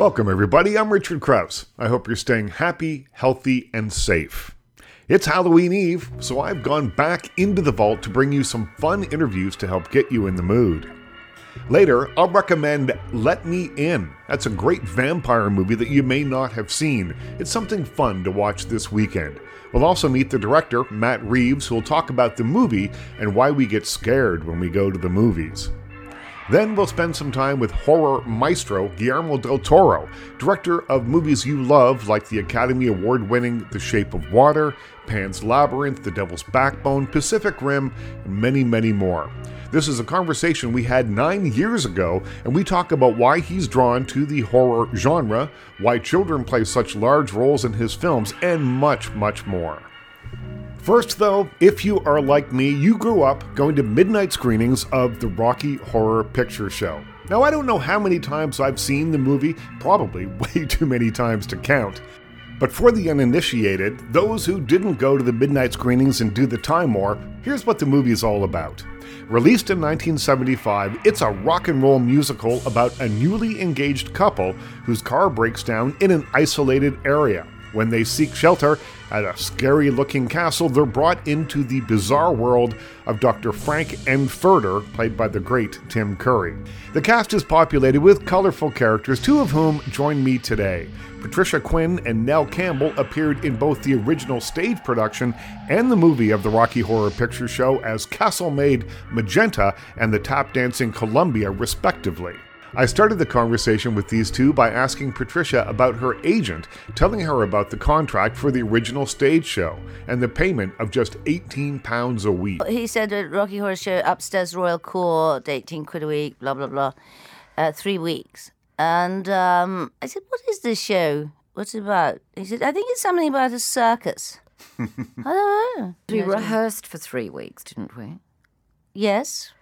Welcome, everybody. I'm Richard Crouse. I hope you're staying happy, healthy, and safe. It's Halloween Eve, so I've gone back into the vault to bring you some fun interviews to help get you in the mood. Later, I'll recommend Let Me In. That's a great vampire movie that you may not have seen. It's something fun to watch this weekend. We'll also meet the director, Matt Reeves, who will talk about the movie and why we get scared when we go to the movies. Then we'll spend some time with horror maestro Guillermo del Toro, director of movies you love like the Academy Award winning The Shape of Water, Pan's Labyrinth, The Devil's Backbone, Pacific Rim, and many, many more. This is a conversation we had nine years ago, and we talk about why he's drawn to the horror genre, why children play such large roles in his films, and much, much more. First, though, if you are like me, you grew up going to midnight screenings of the Rocky Horror Picture Show. Now, I don't know how many times I've seen the movie, probably way too many times to count. But for the uninitiated, those who didn't go to the midnight screenings and do the time warp, here's what the movie is all about. Released in 1975, it's a rock and roll musical about a newly engaged couple whose car breaks down in an isolated area. When they seek shelter at a scary looking castle, they're brought into the bizarre world of Dr. Frank N. Furter, played by the great Tim Curry. The cast is populated with colorful characters, two of whom join me today. Patricia Quinn and Nell Campbell appeared in both the original stage production and the movie of the Rocky Horror Picture Show as Castle Maid Magenta and the tap dancing Columbia, respectively. I started the conversation with these two by asking Patricia about her agent, telling her about the contract for the original stage show and the payment of just 18 pounds a week. He said at Rocky Horror Show, upstairs Royal Court, 18 quid a week, blah, blah, blah, uh, three weeks. And um, I said, What is this show? What's it about? He said, I think it's something about a circus. I don't know. We rehearsed for three weeks, didn't we? Yes.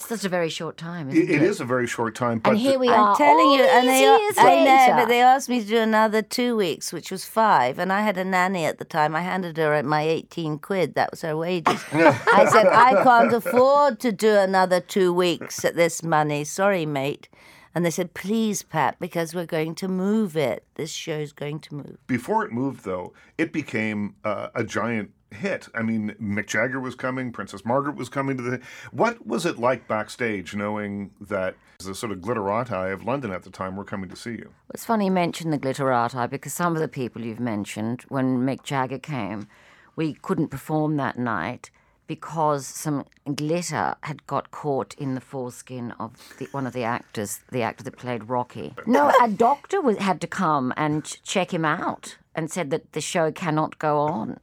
It's such a very short time, isn't It, it? it is a very short time, but And here we are. I'm are. telling you, and they, years I know, but they asked me to do another two weeks, which was five, and I had a nanny at the time. I handed her my 18 quid, that was her wages. I said, I can't afford to do another two weeks at this money. Sorry, mate. And they said, please, Pat, because we're going to move it. This show's going to move. before it moved, though, it became uh, a giant hit. I mean, Mick Jagger was coming, Princess Margaret was coming to the. What was it like backstage, knowing that the sort of glitterati of London at the time were coming to see you? It's funny you mention the glitterati because some of the people you've mentioned, when Mick Jagger came, we couldn't perform that night because some glitter had got caught in the foreskin of the, one of the actors, the actor that played Rocky. No, a doctor was, had to come and check him out and said that the show cannot go on.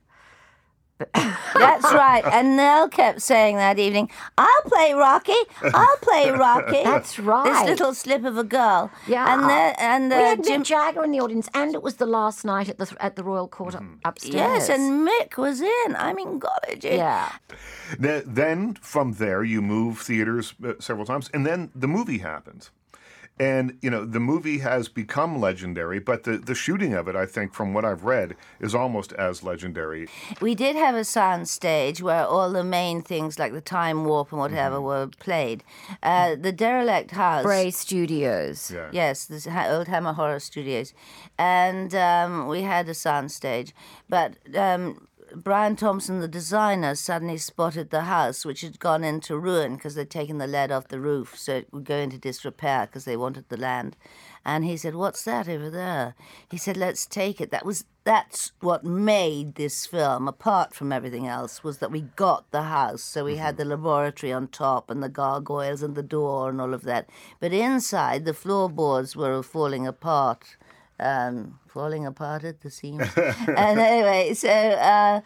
That's right. And Nell kept saying that evening, I'll play Rocky. I'll play Rocky. That's right. This little slip of a girl. Yeah, And, the, and we had Jim Mick Jagger in the audience, and it was the last night at the at the Royal Court up upstairs. Yes, and Mick was in. I mean, golly gee. yeah, Th- Then from there, you move theaters uh, several times, and then the movie happens. And, you know, the movie has become legendary, but the, the shooting of it, I think, from what I've read, is almost as legendary. We did have a sound stage where all the main things like the time warp and whatever were played. Uh, the derelict house. Bray Studios. Yeah. Yes, the ha- old Hammer Horror Studios, and um, we had a sound stage. But um, Brian Thomson, the designer, suddenly spotted the house, which had gone into ruin because they'd taken the lead off the roof, so it would go into disrepair because they wanted the land. And he said, "What's that over there?" He said, "Let's take it." That was that's what made this film, apart from everything else, was that we got the house. So we had mm-hmm. the laboratory on top and the gargoyles and the door and all of that. But inside, the floorboards were falling apart. Um, falling apart at the seams. and anyway, so uh,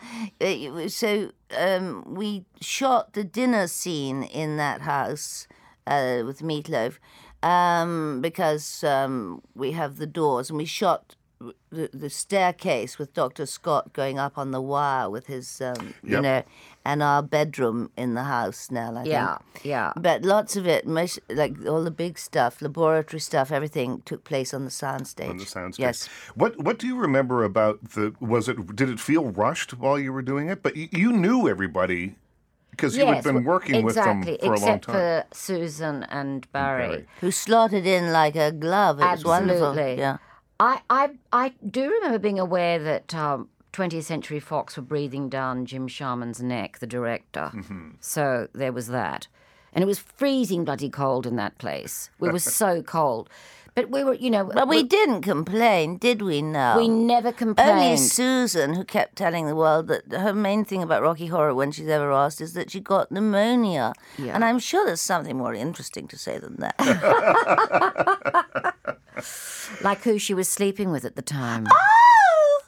so um, we shot the dinner scene in that house uh, with Meat Loaf um, because um, we have the doors, and we shot the, the staircase with Dr. Scott going up on the wire with his, um, you know, and our bedroom in the house now. I Yeah, think. yeah. But lots of it, most, like all the big stuff, laboratory stuff, everything took place on the soundstage. on the soundstage. Yes. What What do you remember about the? Was it? Did it feel rushed while you were doing it? But you, you knew everybody because you had been w- working with them for a long time. except time. for Susan and Barry. Barry. Who slotted in like a glove. It was wonderful. Yeah. I, I, I do remember being aware that um, 20th Century Fox were breathing down Jim Sharman's neck, the director. Mm-hmm. So there was that. And it was freezing bloody cold in that place. We were so cold. But we were, you know, But we didn't complain, did we? No. we never complained. Only Susan, who kept telling the world that her main thing about Rocky Horror when she's ever asked is that she got pneumonia. Yeah. And I'm sure there's something more interesting to say than that. like who she was sleeping with at the time. oh!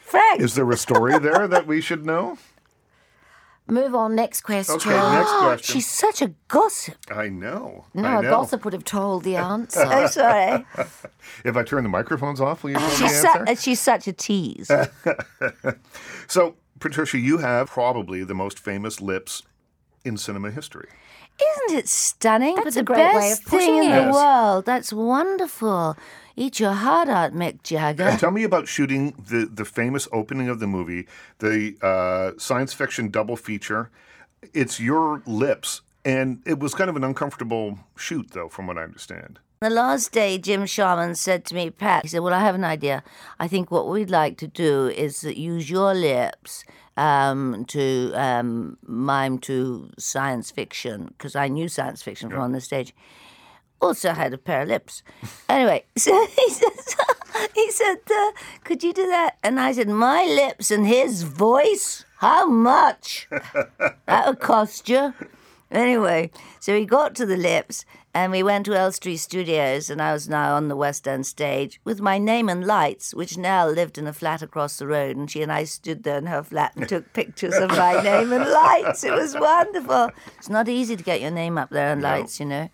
Frank! Is there a story there that we should know? Move on, next question. Okay, next question. She's such a gossip. I know. No, I a know. gossip would have told the answer. Oh, sorry. If I turn the microphones off, will you tell me the answer? su- she's such a tease. So, Patricia, you have probably the most famous lips in cinema history. Isn't it stunning? That's but a the great best way of thing putting in it. the world. That's wonderful. Eat your heart out, Mick Jagger. Tell me about shooting the, the famous opening of the movie, the uh, science fiction double feature. It's your lips, and it was kind of an uncomfortable shoot, though, from what I understand. The last day, Jim Sharman said to me, Pat, he said, Well, I have an idea. I think what we'd like to do is use your lips um, to um, mime to science fiction, because I knew science fiction from on the stage. Also had a pair of lips. anyway, so he said, he said uh, Could you do that? And I said, My lips and his voice? How much? that would cost you. Anyway, so he got to the lips and we went to Elstree Studios, and I was now on the West End stage with my name and lights, which Nell lived in a flat across the road, and she and I stood there in her flat and took pictures of my name and lights. It was wonderful. It's not easy to get your name up there on lights, you know.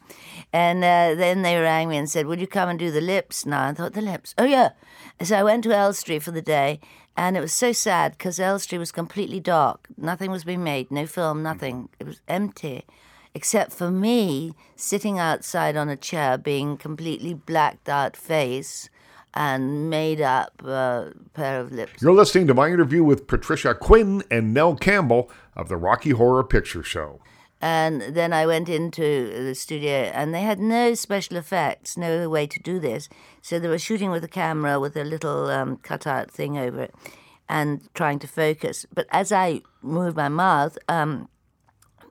And uh, then they rang me and said, Would you come and do the lips now? I thought, The lips? Oh, yeah. So I went to Elstree for the day, and it was so sad because Elstree was completely dark. Nothing was being made, no film, nothing. It was empty, except for me sitting outside on a chair, being completely blacked out face and made up uh, pair of lips. You're listening to my interview with Patricia Quinn and Nell Campbell of the Rocky Horror Picture Show. And then I went into the studio, and they had no special effects, no way to do this. So they were shooting with a camera with a little um, cutout thing over it and trying to focus. But as I moved my mouth, um,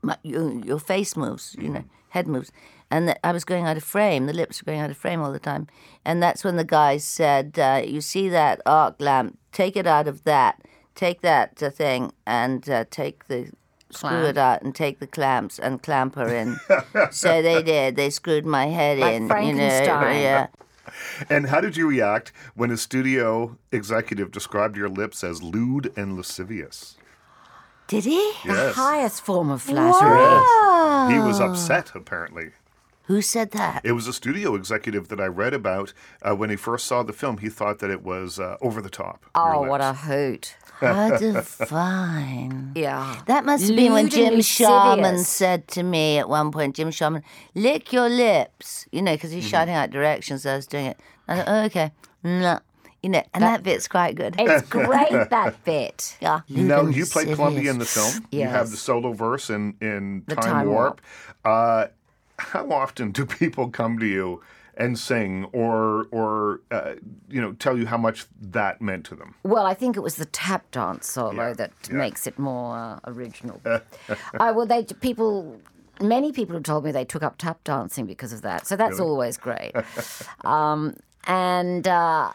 my, your, your face moves, you know, head moves. And that I was going out of frame. The lips were going out of frame all the time. And that's when the guys said, uh, You see that arc lamp? Take it out of that. Take that uh, thing and uh, take the. Screw it out and take the clamps and clamp her in. so they did. They screwed my head Like in. You know, yeah. And how did you react when a studio executive described your lips as lewd and lascivious? Did he? The Yes. highest form of flattery. Wow. He was upset, apparently. Who said that? It was a studio executive that I read about uh, when he first saw the film. He thought that it was uh, over the top. Oh, what a lips. hoot. How divine. Yeah. That must have been when Jim Sharman said to me at one point, Jim Sharman, lick your lips, you know, because he's Mm-hmm. shouting out directions. I was doing it. I thought, oh, okay. No. You know, and that, bit's quite good. It's great, that bit. yeah. You know, you and played Columbia in the lascivious. film. You have the solo verse in in The Time, Time Warp. Uh, how often do people come to you and sing, or or uh, you know, tell you how much that meant to them? Well, I think it was the tap dance solo Yeah, that yeah. makes it more uh, original. uh, well, they people, many people have told me they took up tap dancing because of that. So that's always great. um, and uh,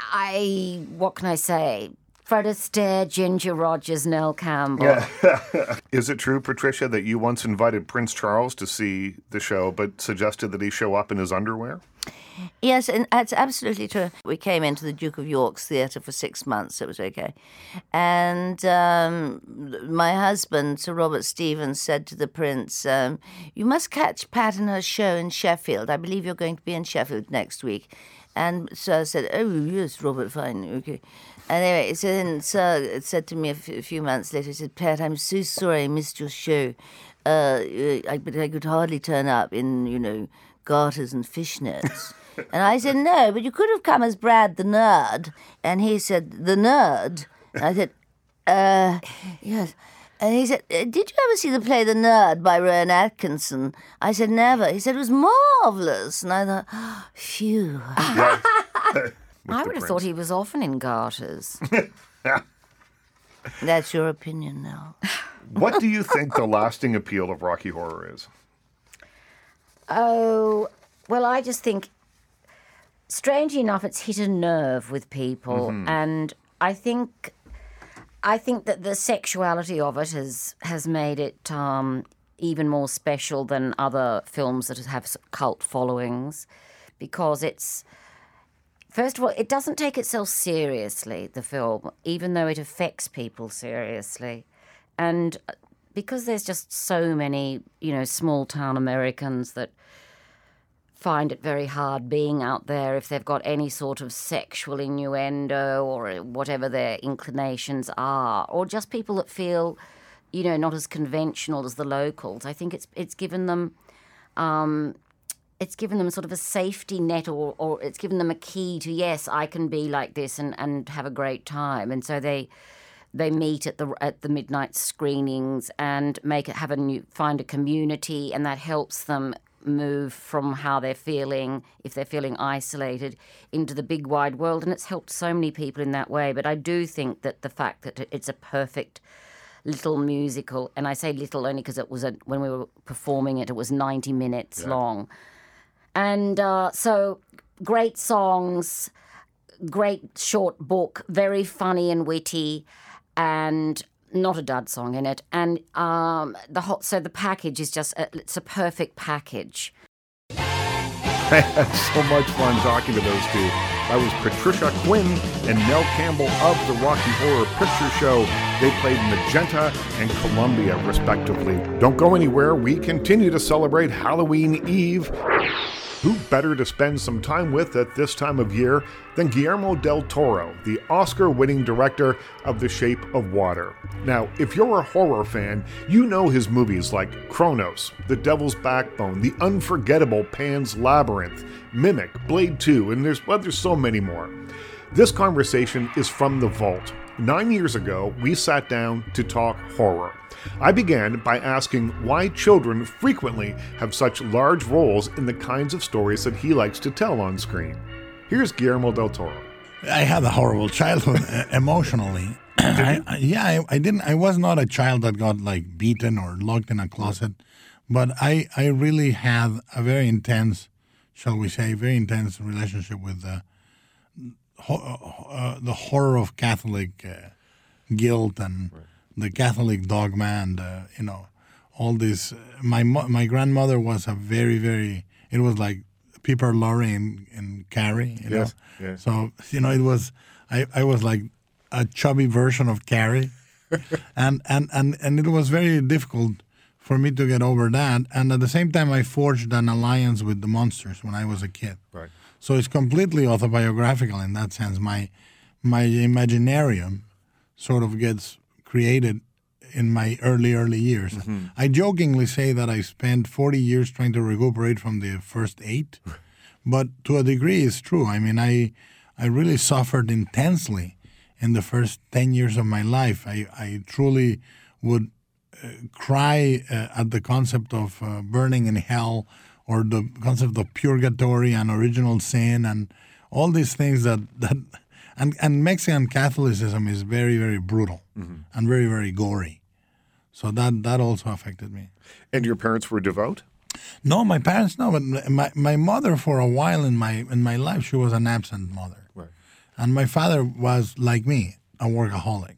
I, what can I say? Fred Astaire, Ginger Rogers, Nell Campbell. Yeah. Is it true, Patricia, that you once invited Prince Charles to see the show, but suggested that he show up in his underwear? Yes, and that's absolutely true. We came into the Duke of York's theatre for six months. It was okay. And um, my husband, Sir Robert Stevens, said to the Prince, um, You must catch Pat and her show in Sheffield. I believe you're going to be in Sheffield next week. And so I said, Oh, yes, Robert, fine, okay. And anyway, so then Sir said to me a few months later, he said, Pat, I'm so sorry I missed your show. Uh, I, but I could hardly turn up in, you know, garters and fishnets. and I said, no, but you could have come as Brad the nerd. And he said, the nerd. And I said, uh, yes. And he said, "Uh, Did you ever see the play The Nerd by Rowan Atkinson? I said, Never. He said, It was marvellous. And I thought, "Oh, Phew. I would have thought he was often in garters. That's your opinion now. What do you think the lasting appeal of Rocky Horror is? Oh, well, I just think, strangely enough, it's hit a nerve with people, and I think, I think that the sexuality of it has has made it um, even more special than other films that have cult followings, because it's. First of all, it doesn't take itself seriously, the film, even though it affects people seriously. And uh, because there's just so many, you know, small town Americans that find it very hard being out there if they've got any sort of sexual innuendo or whatever their inclinations are, or just people that feel, you know, not as conventional as the locals. I think it's it's given them um, it's given them sort of a safety net or, or it's given them a key to yes i can be like this and, and have a great time and so they they meet at the at the midnight screenings and make it have a new find a community and that helps them move from how they're feeling if they're feeling isolated into the big wide world and it's helped so many people in that way. But i do think that the fact that it's a perfect little musical and i say little only because it was a, when we were performing it it was 90 minutes long. And uh, so great songs, great short book, very funny and witty, and not a dud song in it. And um, the hot, so the package is just a, it's a perfect package. I had so much fun talking to those two. That was Patricia Quinn and Nell Campbell of the Rocky Horror Picture Show. They played Magenta and Columbia, respectively. Don't go anywhere. We continue to celebrate Halloween Eve. Who better to spend some time with at this time of year than Guillermo del Toro, the Oscar winning director of The Shape of Water? Now, if you're a horror fan, you know his movies like Cronos, The Devil's Backbone, The Unforgettable Pan's Labyrinth, Mimic, Blade 2, and there's, well, there's so many more. This conversation is from the vault. Nine years ago, we sat down to talk horror. I began by asking why children frequently have such large roles in the kinds of stories that he likes to tell on screen. Here's Guillermo del Toro. I had a horrible childhood uh, emotionally. I, I- yeah, I, I didn't. I was not a child that got like beaten or locked in a closet, but I I really had a very intense, shall we say, very intense relationship with the ho- uh, the horror of Catholic uh, guilt and the Catholic dogma and uh, you know all this. My my grandmother was a very very. It was like Piper Laurie and, and Carrie. You Yes, know? yes. So you know it was. I, I was like a chubby version of Carrie, and, and and and it was very difficult for me to get over that. And at the same time, I forged an alliance with the monsters when I was a kid. Right. So it's completely autobiographical in that sense. My my imaginarium sort of gets created in my early early years. I jokingly say that I spent 40 years trying to recuperate from the first 8, but to a degree it's true. I mean, I I really suffered intensely in the first 10 years of my life. I I truly would uh, cry uh, at the concept of uh, burning in hell or the concept of purgatory and original sin and all these things that that and, and Mexican Catholicism is very very brutal and very very gory. So that that also affected me. And your parents were devout? No, my parents no, but my my mother for a while in my in my life she was an absent mother. Right. And my father was like me, a workaholic.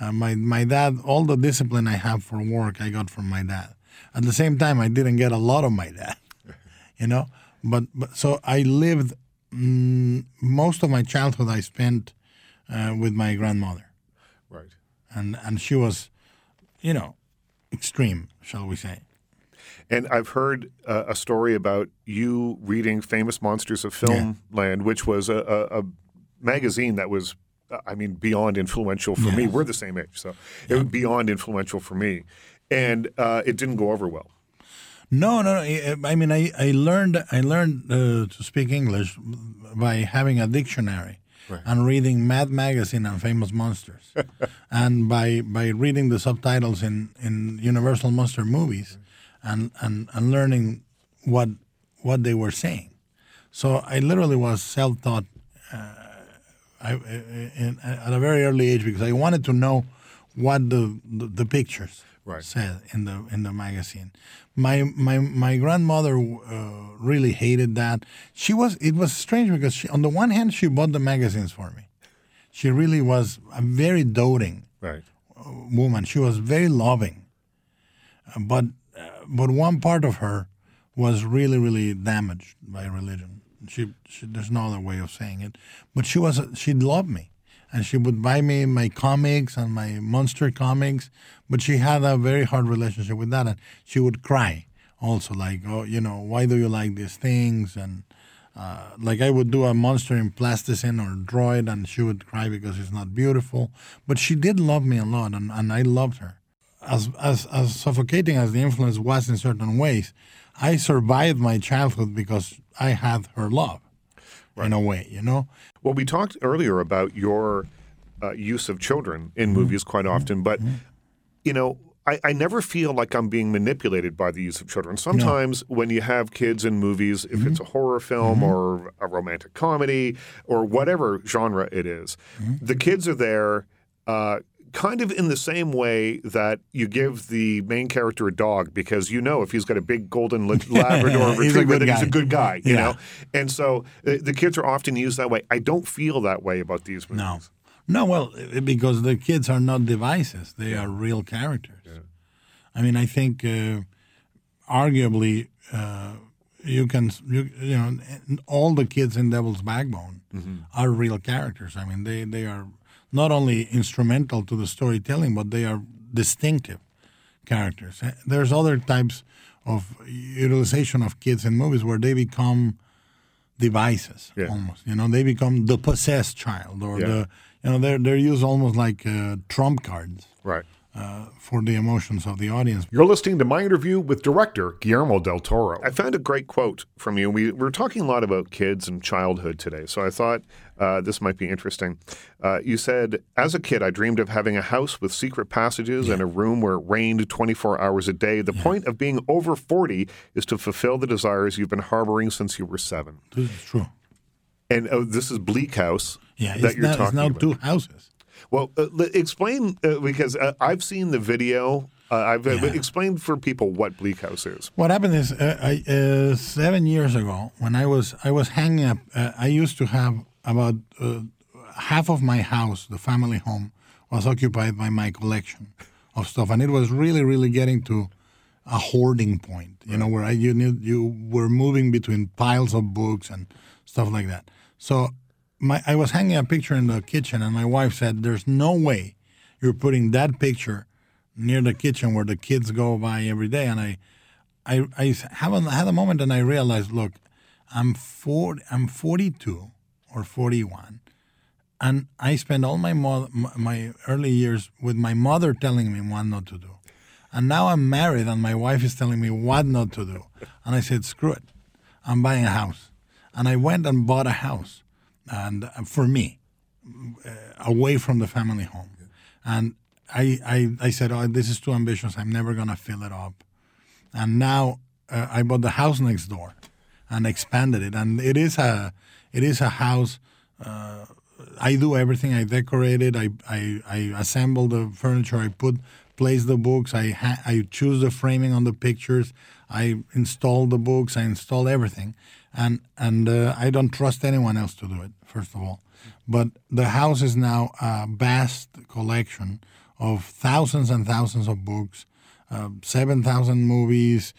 Uh, my my dad, all the discipline I have for work, I got from my dad. At the same time, I didn't get a lot of my dad, you know. But but so I lived mm, most of my childhood. I spent uh, with my grandmother, Right. and and she was, you know, extreme, shall we say? And I've heard uh, a story about you reading Famous Monsters of Film Land, which was a, a, a magazine that was, I mean, beyond influential for me. We're the same age, so it was beyond influential for me. And uh, it didn't go over well. No, no, no. I- I mean, I, I learned I learned uh, to speak English by having a dictionary, and reading Mad Magazine and Famous Monsters, and by by reading the subtitles in, in Universal Monster movies, and, and and learning what what they were saying. So I literally was self taught I, in, at a very early age because I wanted to know what the the, the pictures Right. said in the in the magazine. My my my grandmother uh, really hated that. She was it was strange because she, on the one hand she bought the magazines for me. She really was a very doting Right. woman. She was very loving, Uh, but uh, but one part of her was really really damaged by religion. She, she there's no other way of saying it. But she was she loved me, and she would buy me my comics and my monster comics. But she had a very hard relationship with that, and she would cry also like oh you know why do you like these things and. Uh, like I would do a monster in plasticine or draw it, and she would cry because it's not beautiful. But she did love me a lot, and, and I loved her. As, as as suffocating as the influence was in certain ways, I survived my childhood because I had her love, in a way, you know. Well, we talked earlier about your uh, use of children in mm-hmm. movies quite often, but mm-hmm. you know, I, I never feel like I'm being manipulated by the use of children. Sometimes when you have kids in movies, if it's mm-hmm. a horror film or a romantic comedy or whatever genre it is, the kids are there. Uh, Kind of in the same way that you give the main character a dog because you know if he's got a big golden la- Labrador He's a retriever, good then he's a guy. good guy, you Yeah. know. And so uh, the kids are often used that way. I don't feel that way about these movies. No, no, well, because the kids are not devices; they are real characters. Yeah. I mean, I think uh, arguably uh, you can you, you know all the kids in Devil's Backbone are real characters. I mean, they they are not only instrumental to the storytelling, but they are distinctive characters. There's other types of utilization of kids in movies where they become devices Yeah. almost. You know, they become the possessed child, or Yeah. the you know they're they're used almost like uh, trump cards Right. uh, for the emotions of the audience. You're listening to my interview with director Guillermo del Toro. I found a great quote from you. We were talking a lot about kids and childhood today, so I thought uh, this might be interesting. Uh, you said, As a kid, I dreamed of having a house with secret passages and a room where it rained 24 hours a day. The point of being over 40 is to fulfill the desires you've been harboring since you were seven. This is true. And oh, this is Bleak House Yeah, that you're now, it's talking now about. two houses. Well, uh, explain uh, because uh, I've seen the video. Uh, I've uh, explained for people what Bleak House is. What happened is, uh, I, uh, seven years ago, when I was I was hanging up, uh, I used to have about uh, half of my house, the family home, was occupied by my collection of stuff, and it was really, really getting to a hoarding point. You know, where I, you knew, you were moving between piles of books and stuff like that. So, my I was hanging a picture in the kitchen, and my wife said, "There's no way you're putting that picture." near the kitchen where the kids go by every day, and I, I, I have had a moment and I realized, look, I'm four, I'm 42 or 41, and I spent all my mo- my early years with my mother telling me what not to do, and now I'm married and my wife is telling me what not to do, and I said, screw it, I'm buying a house, and I went and bought a house, and uh, for me, uh, away from the family home, and I, I, I said, oh, this is too ambitious. I'm never going to fill it up. And now uh, I bought the house next door and expanded it. And it is a, it is a house. Uh, I do everything. I decorate it. I, I, I assemble the furniture. I put, place the books. I, ha- I choose the framing on the pictures. I install the books. I install everything. And, and uh, I don't trust anyone else to do it, first of all. But the house is now a vast collection of thousands and thousands of books, uh, 7,000 movies,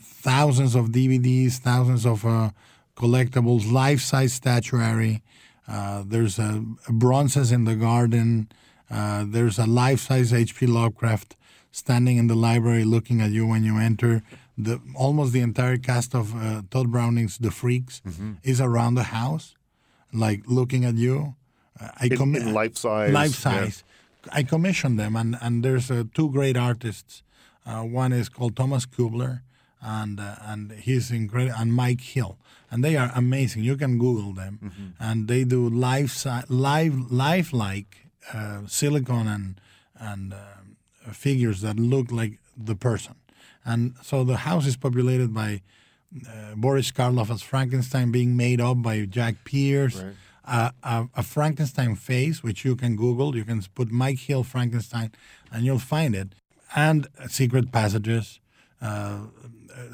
thousands of DVDs, thousands of uh, collectibles, life size statuary. Uh, there's a bronzes in the garden. Uh, there's a life size H.P. Lovecraft standing in the library looking at you when you enter. The, almost the entire cast of uh, Tod Browning's The Freaks is around the house, like looking at you. Uh, I In, in life size. life yeah. size. I commissioned them, and, and there's uh, two great artists. Uh, one is called Thomas Kuebler, and uh, and he's incredible, and Mike Hill, and they are amazing. You can Google them, and they do life si- live lifelike uh, silicone and and uh, figures that look like the person, and so the house is populated by uh, Boris Karloff as Frankenstein being made up by Jack Pierce. Uh, a, a Frankenstein face, which you can Google. You can put Mike Hill Frankenstein, and you'll find it. And secret passages, uh,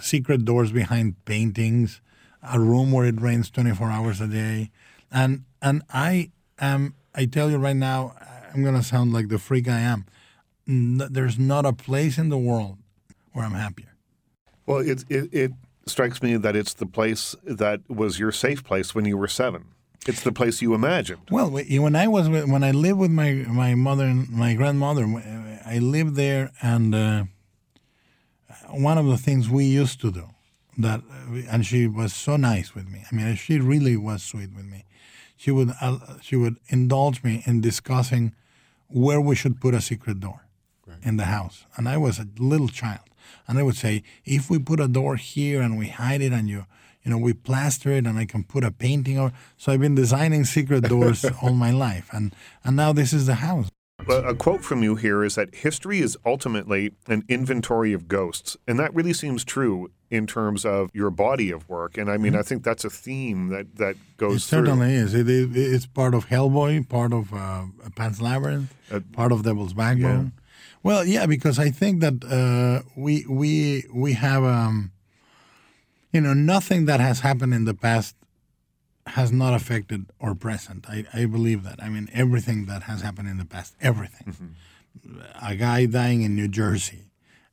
secret doors behind paintings, a room where it rains 24 hours a day, and and I am. I tell you right now, I'm gonna sound like the freak I am. There's not a place in the world where I'm happier. Well, it, it it strikes me that it's the place that was your safe place when you were seven. It's the place you imagined. Well, when I was with, when I lived with my my mother and my grandmother, I lived there, and uh, one of the things we used to do that, and she was so nice with me. I mean, she really was sweet with me. She would uh, she would indulge me in discussing where we should put a secret door in the house, and I was a little child, and I would say, if we put a door here and we hide it, and you you know, we plaster it and I can put a painting or so I've been designing secret doors all my life and and now this is the house. A a quote from you here is that history is ultimately an inventory of ghosts. And that really seems true in terms of your body of work. And I mean, I think that's a theme that, that It goes through. certainly is. It, it, it's part of Hellboy, part of uh, Pan's Labyrinth, part of Devil's Backbone. Well, yeah, because I think that uh, we we we have um, you know nothing that has happened in the past has not affected our present. I, I believe that. I mean, everything that has happened in the past, everything. A guy dying in New Jersey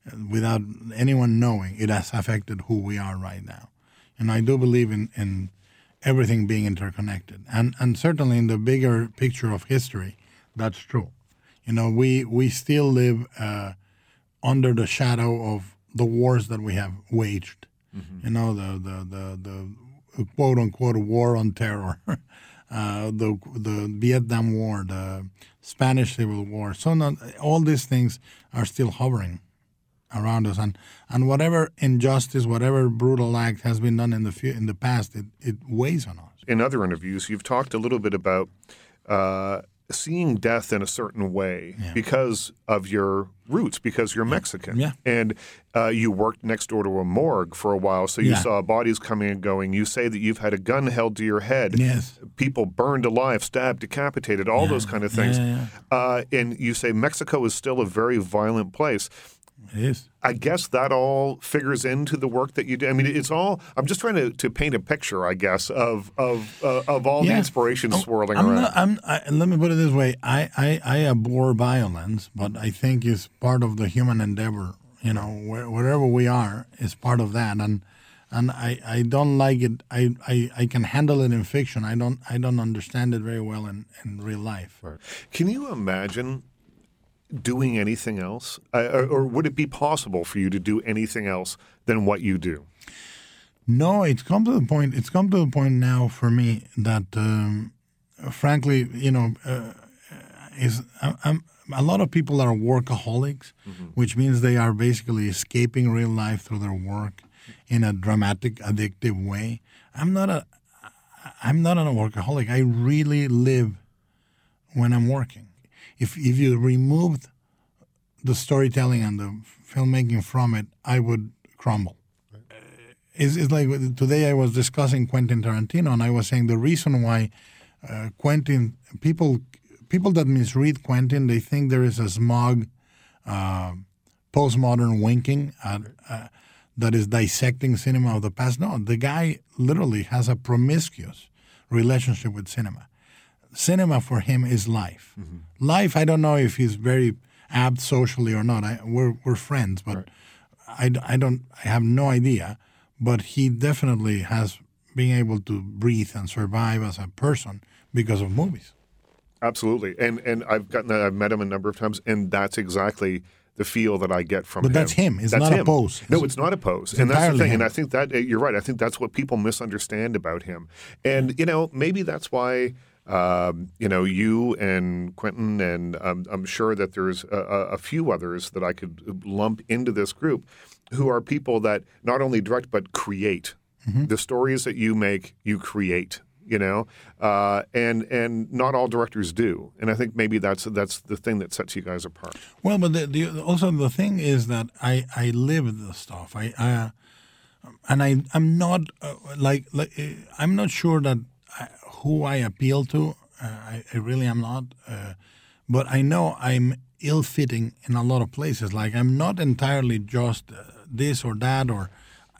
uh, without anyone knowing, it has affected who we are right now. And I do believe in, in everything being interconnected. And, and certainly in the bigger picture of history, that's true. You know, we, we still live uh, under the shadow of the wars that we have waged. You know, the, the, the, the quote unquote war on terror, uh, the, the Vietnam War, the Spanish Civil War. So not, all these things are still hovering around us, and, and whatever injustice, whatever brutal act has been done in the in the past, it, it weighs on us. in other interviews, you've talked a little bit about uh, seeing death in a certain way because of your roots, because you're Mexican. Yeah. And uh, you worked next door to a morgue for a while, so you Yeah. saw bodies coming and going. You say that you've had a gun held to your head. Yes. People burned alive, stabbed, decapitated, all those kind of things. Yeah, Uh, and you say Mexico is still a very violent place. It is. I guess that all figures into the work that you do. I mean, it's all. I'm just trying to, to paint a picture, I guess, of of uh, of all the inspiration Oh, swirling I'm around. Not, I'm, I, let me put it this way: I, I, I abhor violence, but I think it's part of the human endeavor. You know, where, wherever we are is part of that, and and I, I don't like it. I, I, I can handle it in fiction. I don't I don't understand it very well in, in real life. Can you imagine doing anything else, uh, or, or would it be possible for you to do anything else than what you do? No, it's come to the point. It's come to the point now for me that, um, frankly, you know, uh, is I- I'm, a lot of people are workaholics, which means they are basically escaping real life through their work in a dramatic, addictive way. I'm not a, I'm not a workaholic. I really live when I'm working. If if you removed the storytelling and the filmmaking from it, I would crumble it's, it's like today I was discussing Quentin Tarantino, and I was saying the reason why uh, Quentin people people that misread Quentin they think there is a smug uh, postmodern winking at, uh, that is dissecting cinema of the past. No, the guy literally has a promiscuous relationship with cinema. Cinema for him is life. Mm-hmm. Life. I don't know if he's very apt socially or not. I, we're we're friends, but I, d- I don't I have no idea, but he definitely has been able to breathe and survive as a person because of movies. Absolutely, and and I've gotten I've met him a number of times, and that's exactly the feel that I get from But him. that's him. It's That's not a him. pose. No, It's- not a pose, it's and that's the thing. And. I think that you're right. I think that's what people misunderstand about him, and you know maybe that's why. Um, you know, you and Quentin, and um, I'm sure that there's a, a few others that I could lump into this group. who are people that not only direct but create the stories that you make. You create, you know, uh, and and not all directors do. And I think maybe that's that's the thing that sets you guys apart. Well, but the, the, also the thing is that I I live the stuff. I, I and I I'm not uh, like like uh, I'm not sure that who I appeal to. Uh, I, I really am not. Uh, but I know I'm ill-fitting in a lot of places. Like I'm not entirely just uh, this or that or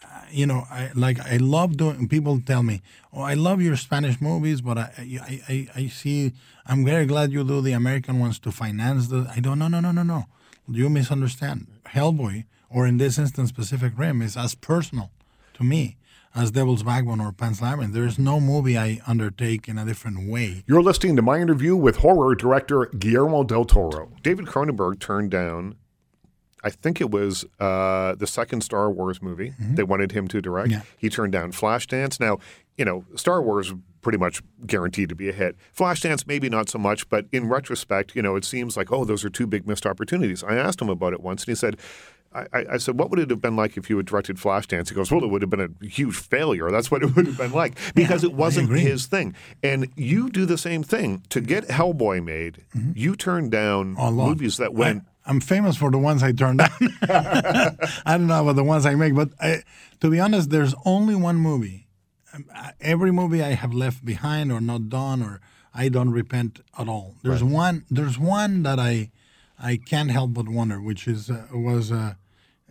uh, you know, I like I love doing. People tell me, "Oh, I love your Spanish movies," but I, I, I, I see. I'm very glad you do the American ones to finance the. I don't. No, no, no, no, no. You misunderstand. Hellboy, or in this instance, Pacific Rim, is as personal to me as Devil's Backbone or Pan's Labyrinth. There is no movie I undertake in a different way. You're listening to my interview with horror director Guillermo del Toro. David Cronenberg turned down, I think it was uh, the second Star Wars movie they wanted him to direct. Yeah. He turned down Flashdance. Now, you know, Star Wars pretty much guaranteed to be a hit. Flashdance, maybe not so much, but in retrospect, you know, it seems like, oh, those are two big missed opportunities. I asked him about it once, and he said, I, I- said, what would it have been like if you had directed Flashdance? He goes, well, it would have been a huge failure. That's what it would have been like because it wasn't his thing. And you do the same thing. To get Hellboy made, you turned down movies that went. I, am famous for the ones I turned down. I don't know about the ones I make, but I, to be honest, there's only one movie. Um, Every movie I have left behind or not done, or I don't repent at all. There's one. There's one that I, I can't help but wonder, which is uh, was a,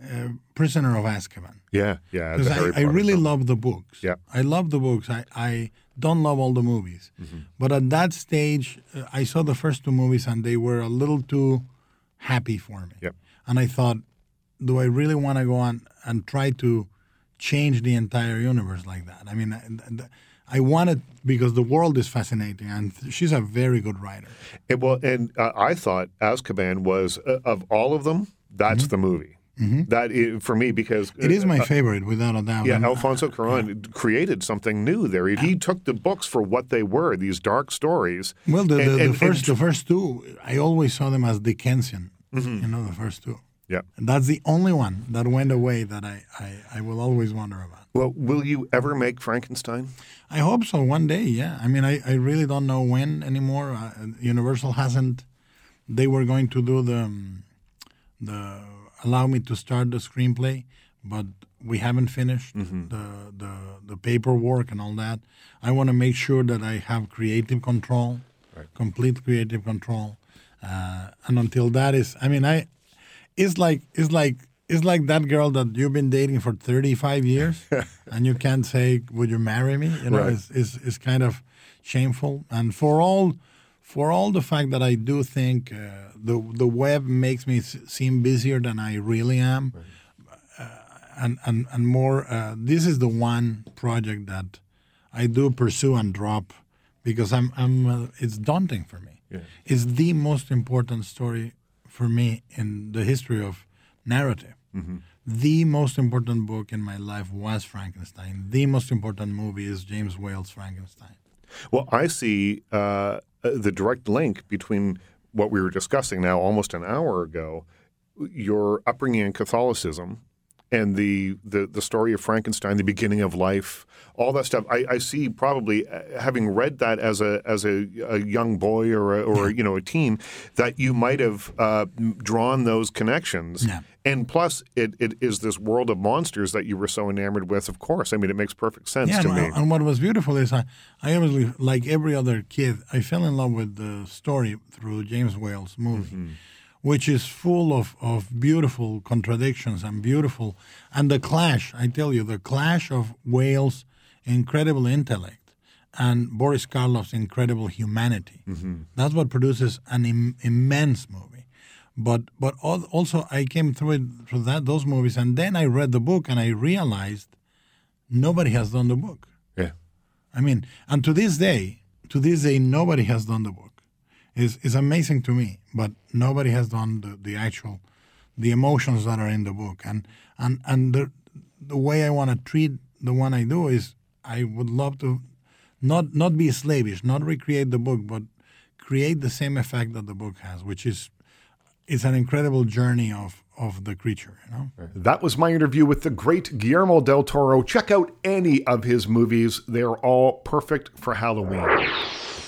uh, Prisoner of Azkaban. yeah, yeah. Because I, I really film. love the books. Yeah. I love the books. I, I don't love all the movies. Mm-hmm. But at that stage, uh, I saw the first two movies and they were a little too happy for me. Yep. And I thought, do I really want to go on and try to change the entire universe like that? I mean, I, I wanted, because the world is fascinating and she's a very good writer. It, well, and uh, I thought Azkaban was, uh, of all of them, that's the movie. That i for me, because. Mm-hmm. It is my uh, favorite, without a doubt. Yeah, And- Alfonso Cuarón created something new there. He, took the books for what they were, these dark stories. Well, the, and- the, the and- first and- the first two, I always saw them as Dickensian. You know, the first two. yeah. And that's the only one that went away that I, I, I will always wonder about. Well, will you ever make Frankenstein? I hope so one day, yeah. I mean, I, I really don't know when anymore. Uh, Universal hasn't. They were going to do the, um, the allow me to start the screenplay, but we haven't finished the, the, the paperwork and all that. I want to make sure that I have creative control, complete creative control. Uh, and until that is, I mean, I, it's like it's like it's like that girl that you've been dating for 35 years and you can't say would you marry me? You know Right. it's, it's, it's kind of shameful. And for all for all the fact that i do think uh, the the web makes me s- seem busier than i really am uh, and, and and more uh, this is the one project that i do pursue and drop because i'm i'm uh, it's daunting for me. It's the most important story for me in the history of narrative. The most important book in my life was Frankenstein. The most important movie is James Whale's Frankenstein. Well, I see uh, the direct link between what we were discussing now almost an hour ago, your upbringing in Catholicism and the, the, the story of Frankenstein, the beginning of life, all that stuff. I, I see probably uh, having read that as a as a, a young boy or a, or you know a teen that you might have uh, drawn those connections. Yeah. And plus, it, it is this world of monsters that you were so enamored with. Of course, I mean, it makes perfect sense Yeah, to and, me. and what was beautiful is I, I obviously, like every other kid, I fell in love with the story through James Whale's movie, which is full of, of beautiful contradictions and beautiful. And the clash, I tell you, the clash of Whale's incredible intellect and Boris Karloff's incredible humanity. Mm-hmm. That's what produces an Im- immense movie. But but also I came through it through that those movies, and then I read the book and I realized nobody has done the book. yeah. I mean, and to this day, to this day, nobody has done the book. It's, it's amazing to me, but nobody has done the, the actual, the emotions that are in the book. And and and the the way I want to treat the one I do is I would love to not not be slavish, not recreate the book, but create the same effect that the book has, which is it's an incredible journey of of the creature. You know. That was my interview with the great Guillermo del Toro. Check out any of his movies, they are all perfect for Halloween.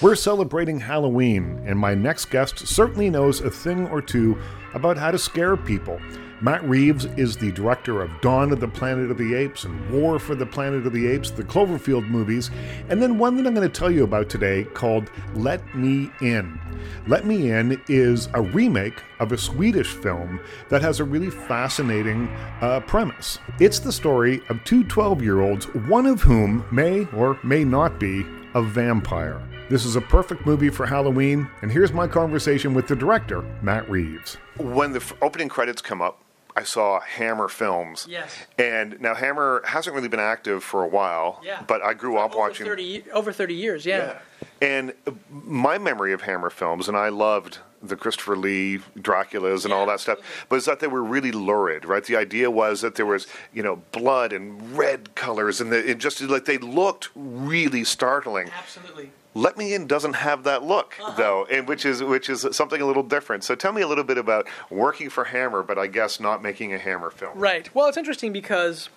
We're celebrating Halloween, and my next guest certainly knows a thing or two about how to scare people. Matt Reeves is the director of Dawn of the Planet of the Apes and War for the Planet of the Apes, the Cloverfield movies, and then one that I'm going to tell you about today called Let Me In. Let Me In is a remake of a Swedish film that has a really fascinating uh, premise. It's the story of two 12 year olds, one of whom may or may not be a vampire. This is a perfect movie for Halloween, and here's my conversation with the director, Matt Reeves. When the f- opening credits come up, I saw Hammer Films. Yes. And now Hammer hasn't really been active for a while. Yeah. But I grew up over watching. 30, over 30 years, yeah. And uh, my memory of Hammer films, and I loved the Christopher Lee Draculas and all that stuff, but is that they were really lurid, right? The idea was that there was, you know, blood and red colors, and the, it just like they looked really startling. Absolutely. Let Me In doesn't have that look uh-huh. though, and which is which is something a little different. So tell me a little bit about working for Hammer, but I guess not making a Hammer film. Right. Well, it's interesting because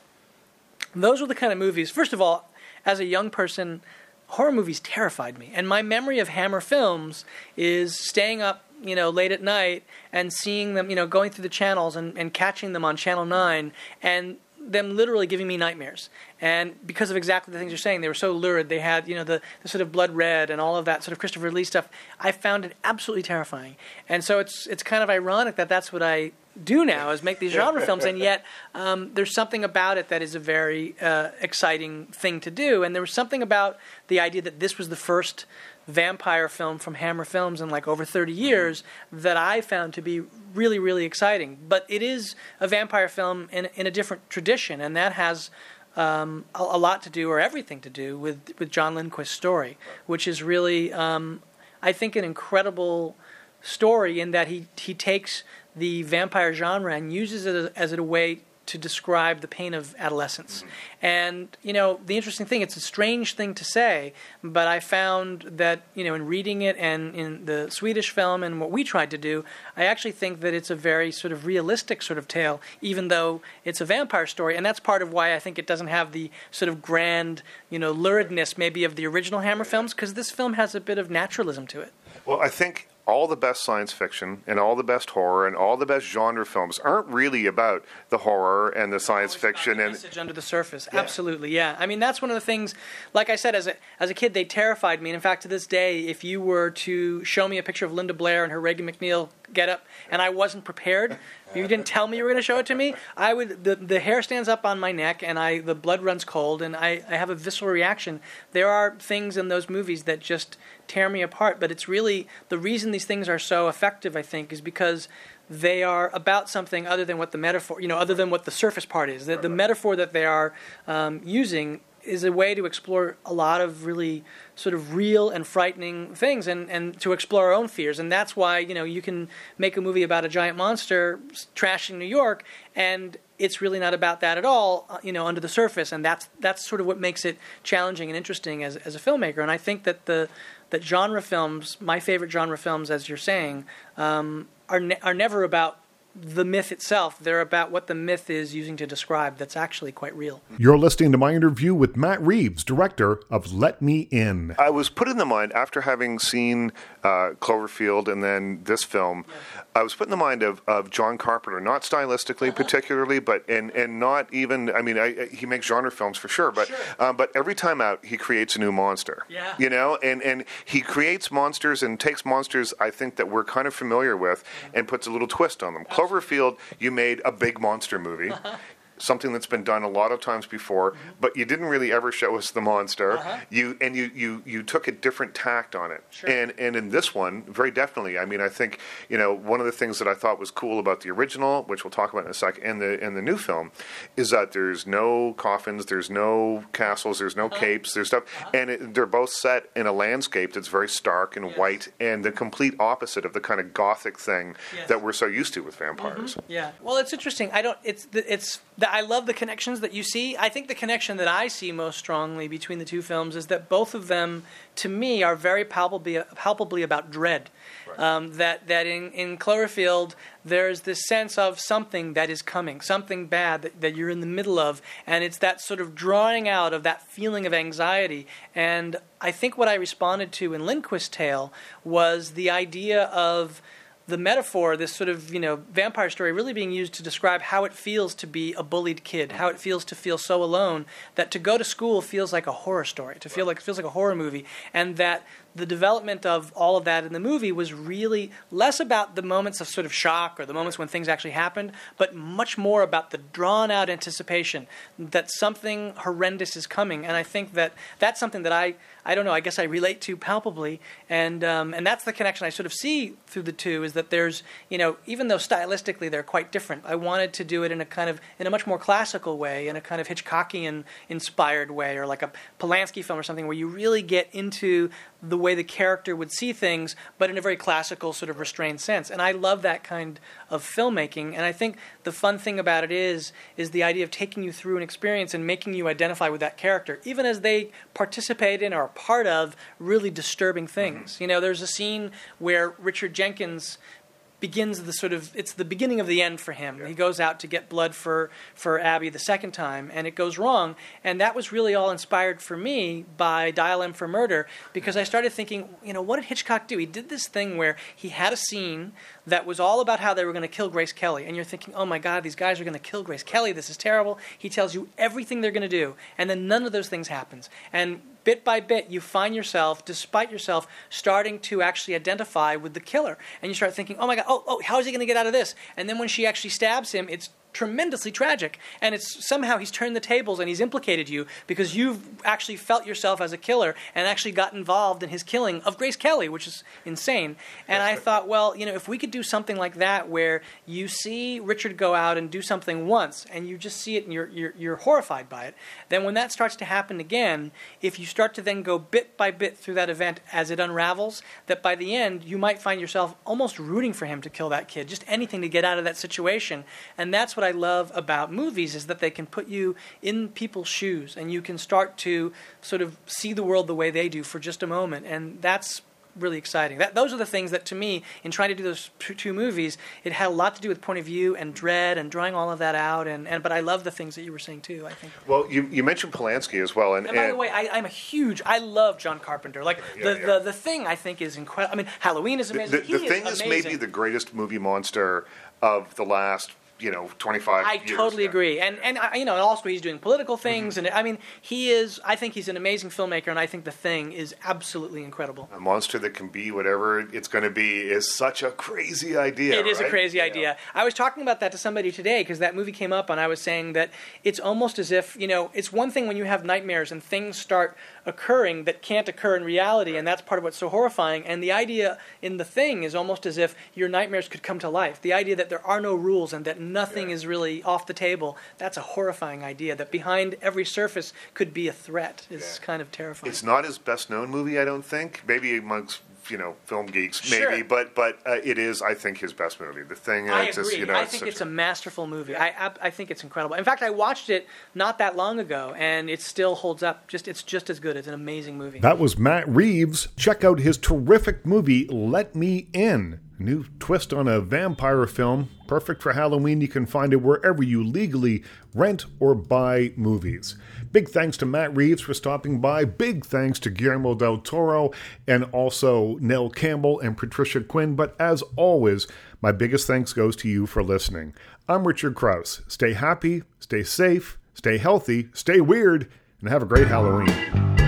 those were the kind of movies. First of all, as a young person, horror movies terrified me, and my memory of Hammer films is staying up, you know, late at night and seeing them, you know, going through the channels and, and catching them on Channel Nine, and them literally giving me nightmares. And because of exactly the things you're saying, they were so lurid. They had, you know, the, the sort of blood red and all of that sort of Christopher Lee stuff. I found it absolutely terrifying. And so it's it's kind of ironic that that's what I do now is make these genre films, and yet um, there's something about it that is a very uh, exciting thing to do. And there was something about the idea that this was the first vampire film from Hammer Films in like over 30 years that I found to be really, really exciting. But it is a vampire film in, in a different tradition, and that has um, a, a lot to do, or everything to do, with, with John Lindqvist's story, which is really, um, I think, an incredible story in that he, he takes the vampire genre and uses it as, as a way to describe the pain of adolescence. And, you know, the interesting thing, it's a strange thing to say, but I found that, you know, in reading it and in the Swedish film and what we tried to do, I actually think that it's a very sort of realistic sort of tale, even though it's a vampire story. And that's part of why I think it doesn't have the sort of grand, you know, luridness maybe of the original Hammer films, because this film has a bit of naturalism to it. Well, I think all the best science fiction and all the best horror and all the best genre films aren't really about the horror and the science fiction the and message under the surface. Absolutely, yeah. I mean, that's one of the things. Like I said, as a as a kid, they terrified me. And in fact, to this day, if you were to show me a picture of Linda Blair and her Regan MacNeil getup, and I wasn't prepared, if you didn't tell me you were going to show it to me, I would. The, the hair stands up on my neck, and I the blood runs cold, and I, I have a visceral reaction. There are things in those movies that just tear me apart. But it's really the reason these things are so effective. I think is because they are about something other than what the metaphor, you know, other than what the surface part is. The, the metaphor that they are um, using is a way to explore a lot of really sort of real and frightening things and, and to explore our own fears. And that's why, you know, you can make a movie about a giant monster trashing New York and it's really not about that at all, uh, you know, under the surface. And that's that's sort of what makes it challenging and interesting as, as a filmmaker. And I think that the that genre films, my favorite genre films, as you're saying, um, are ne- are never about the myth itself. They're about what the myth is using to describe. That's actually quite real. You're listening to my interview with Matt Reeves, director of Let Me In. I was put in the mind after having seen uh, Cloverfield and then this film. I was put in the mind of, of John Carpenter, not stylistically particularly, but and and not even. I mean, I, he makes genre films for sure, but um, but every time out he creates a new monster. Yeah. You know, and and he creates monsters and takes monsters I think that we're kind of familiar with and puts a little twist on them. Cloverfield, you made a big monster movie. Something that's been done a lot of times before, mm-hmm. but you didn't really ever show us the monster. Uh-huh. You and you, you you took a different tact on it, Sure. and and in this one, very definitely. I mean, I think you know one of the things that I thought was cool about the original, which we'll talk about in a second, and the and the new film, is that there's no coffins, there's no castles, there's no uh-huh. capes, there's stuff, uh-huh. and it, they're both set in a landscape that's very stark and white, and the complete opposite of the kind of gothic thing Yes. that we're so used to with vampires. Mm-hmm. Yeah. Well, it's interesting. I don't. It's it's. The, I love the connections that you see. I think the connection that I see most strongly between the two films is that both of them, to me, are very palpably palpably about dread. Um, that that in, in Cloverfield there's this sense of something that is coming, something bad that, that you're in the middle of, and it's that sort of drawing out of that feeling of anxiety. And I think what I responded to in Lindqvist's tale was the idea of the metaphor, this sort of you know vampire story, really being used to describe how it feels to be a bullied kid, how it feels to feel so alone that to go to school feels like a horror story, to feel like it feels like a horror movie, and that the development of all of that in the movie was really less about the moments of sort of shock or the moments when things actually happened, but much more about the drawn out anticipation that something horrendous is coming. And I think that that's something that I, I don't know, I guess I relate to palpably. And, um, and that's the connection I sort of see through the two is that there's, you know, even though stylistically they're quite different, I wanted to do it in a kind of, in a much more classical way, in a kind of Hitchcockian inspired way, or like a Polanski film or something where you really get into the way the character would see things, but in a very classical, sort of restrained sense. And I love that kind of filmmaking. And I think the fun thing about it is, is the idea of taking you through an experience and making you identify with that character, even as they participate in or are part of really disturbing things. Mm-hmm. You know, there's a scene where Richard Jenkins begins the sort of it's the beginning of the end for him. Yeah. He goes out to get blood for for Abby the second time, and it goes wrong. And that was really all inspired for me by Dial M for Murder because I started thinking, you know, what did Hitchcock do? He did this thing where he had a scene that was all about how they were going to kill Grace Kelly, and you're thinking, oh my God, these guys are going to kill Grace Kelly. This is terrible. He tells you everything they're going to do, and then none of those things happens. And bit by bit, you find yourself, despite yourself, starting to actually identify with the killer. And you start thinking, oh my God, oh, oh how is he going to get out of this? And then when she actually stabs him, it's tremendously tragic. And it's somehow he's turned the tables and he's implicated you because you've actually felt yourself as a killer and actually got involved in his killing of Grace Kelly, which is insane. And I thought, well, you know, if we could do something like that where you see Richard go out and do something once and you just see it and you're, you're, you're horrified by it, then when that starts to happen again, if you start to then go bit by bit through that event as it unravels, that by the end you might find yourself almost rooting for him to kill that kid, just anything to get out of that situation. And that's what what I love about movies is that they can put you in people's shoes and you can start to sort of see the world the way they do for just a moment. And that's really exciting. That, those are the things that, to me, in trying to do those two movies, it had a lot to do with point of view and dread and drawing all of that out. And, and but I love the things that you were saying too. I think. Well, you, you mentioned Polanski as well, and, and by and the way, I, am a huge. I love John Carpenter. Like yeah, the, yeah. the the thing I think is incredible. I mean, Halloween is amazing. The, the, the thing is, is maybe the greatest movie monster of the last you know 25 I totally agree. And and you know, also he's doing political things mm-hmm. and I mean, he is I think he's an amazing filmmaker and I think The Thing is absolutely incredible. A monster that can be whatever it's going to be is such a crazy idea. It is right? a crazy yeah. idea. I was talking about that to somebody today because that movie came up and I was saying that it's almost as if, you know, it's one thing when you have nightmares and things start occurring that can't occur in reality and that's part of what's so horrifying and the idea in The Thing is almost as if your nightmares could come to life. The idea that there are no rules and that nothing yeah. is really off the table, that's a horrifying idea. That behind every surface could be a threat is yeah. kind of terrifying. It's not his best known movie, I don't think. Maybe amongst you know film geeks, maybe, sure. but but uh, it is, I think, his best movie. The thing, I agree. Just, you know, I think it's a masterful movie. I I think it's incredible. In fact, I watched it not that long ago, and it still holds up. Just it's just as good. It's an amazing movie. That was Matt Reeves. Check out his terrific movie, Let Me In. New twist on a vampire film, perfect for Halloween. You can find it wherever you legally rent or buy movies. Big thanks to Matt Reeves for stopping by. Big thanks to Guillermo del Toro and also Nell Campbell and Patricia Quinn. But as always, my biggest thanks goes to you for listening. I'm Richard Crouse. Stay happy, stay safe, stay healthy, stay weird, and have a great Halloween.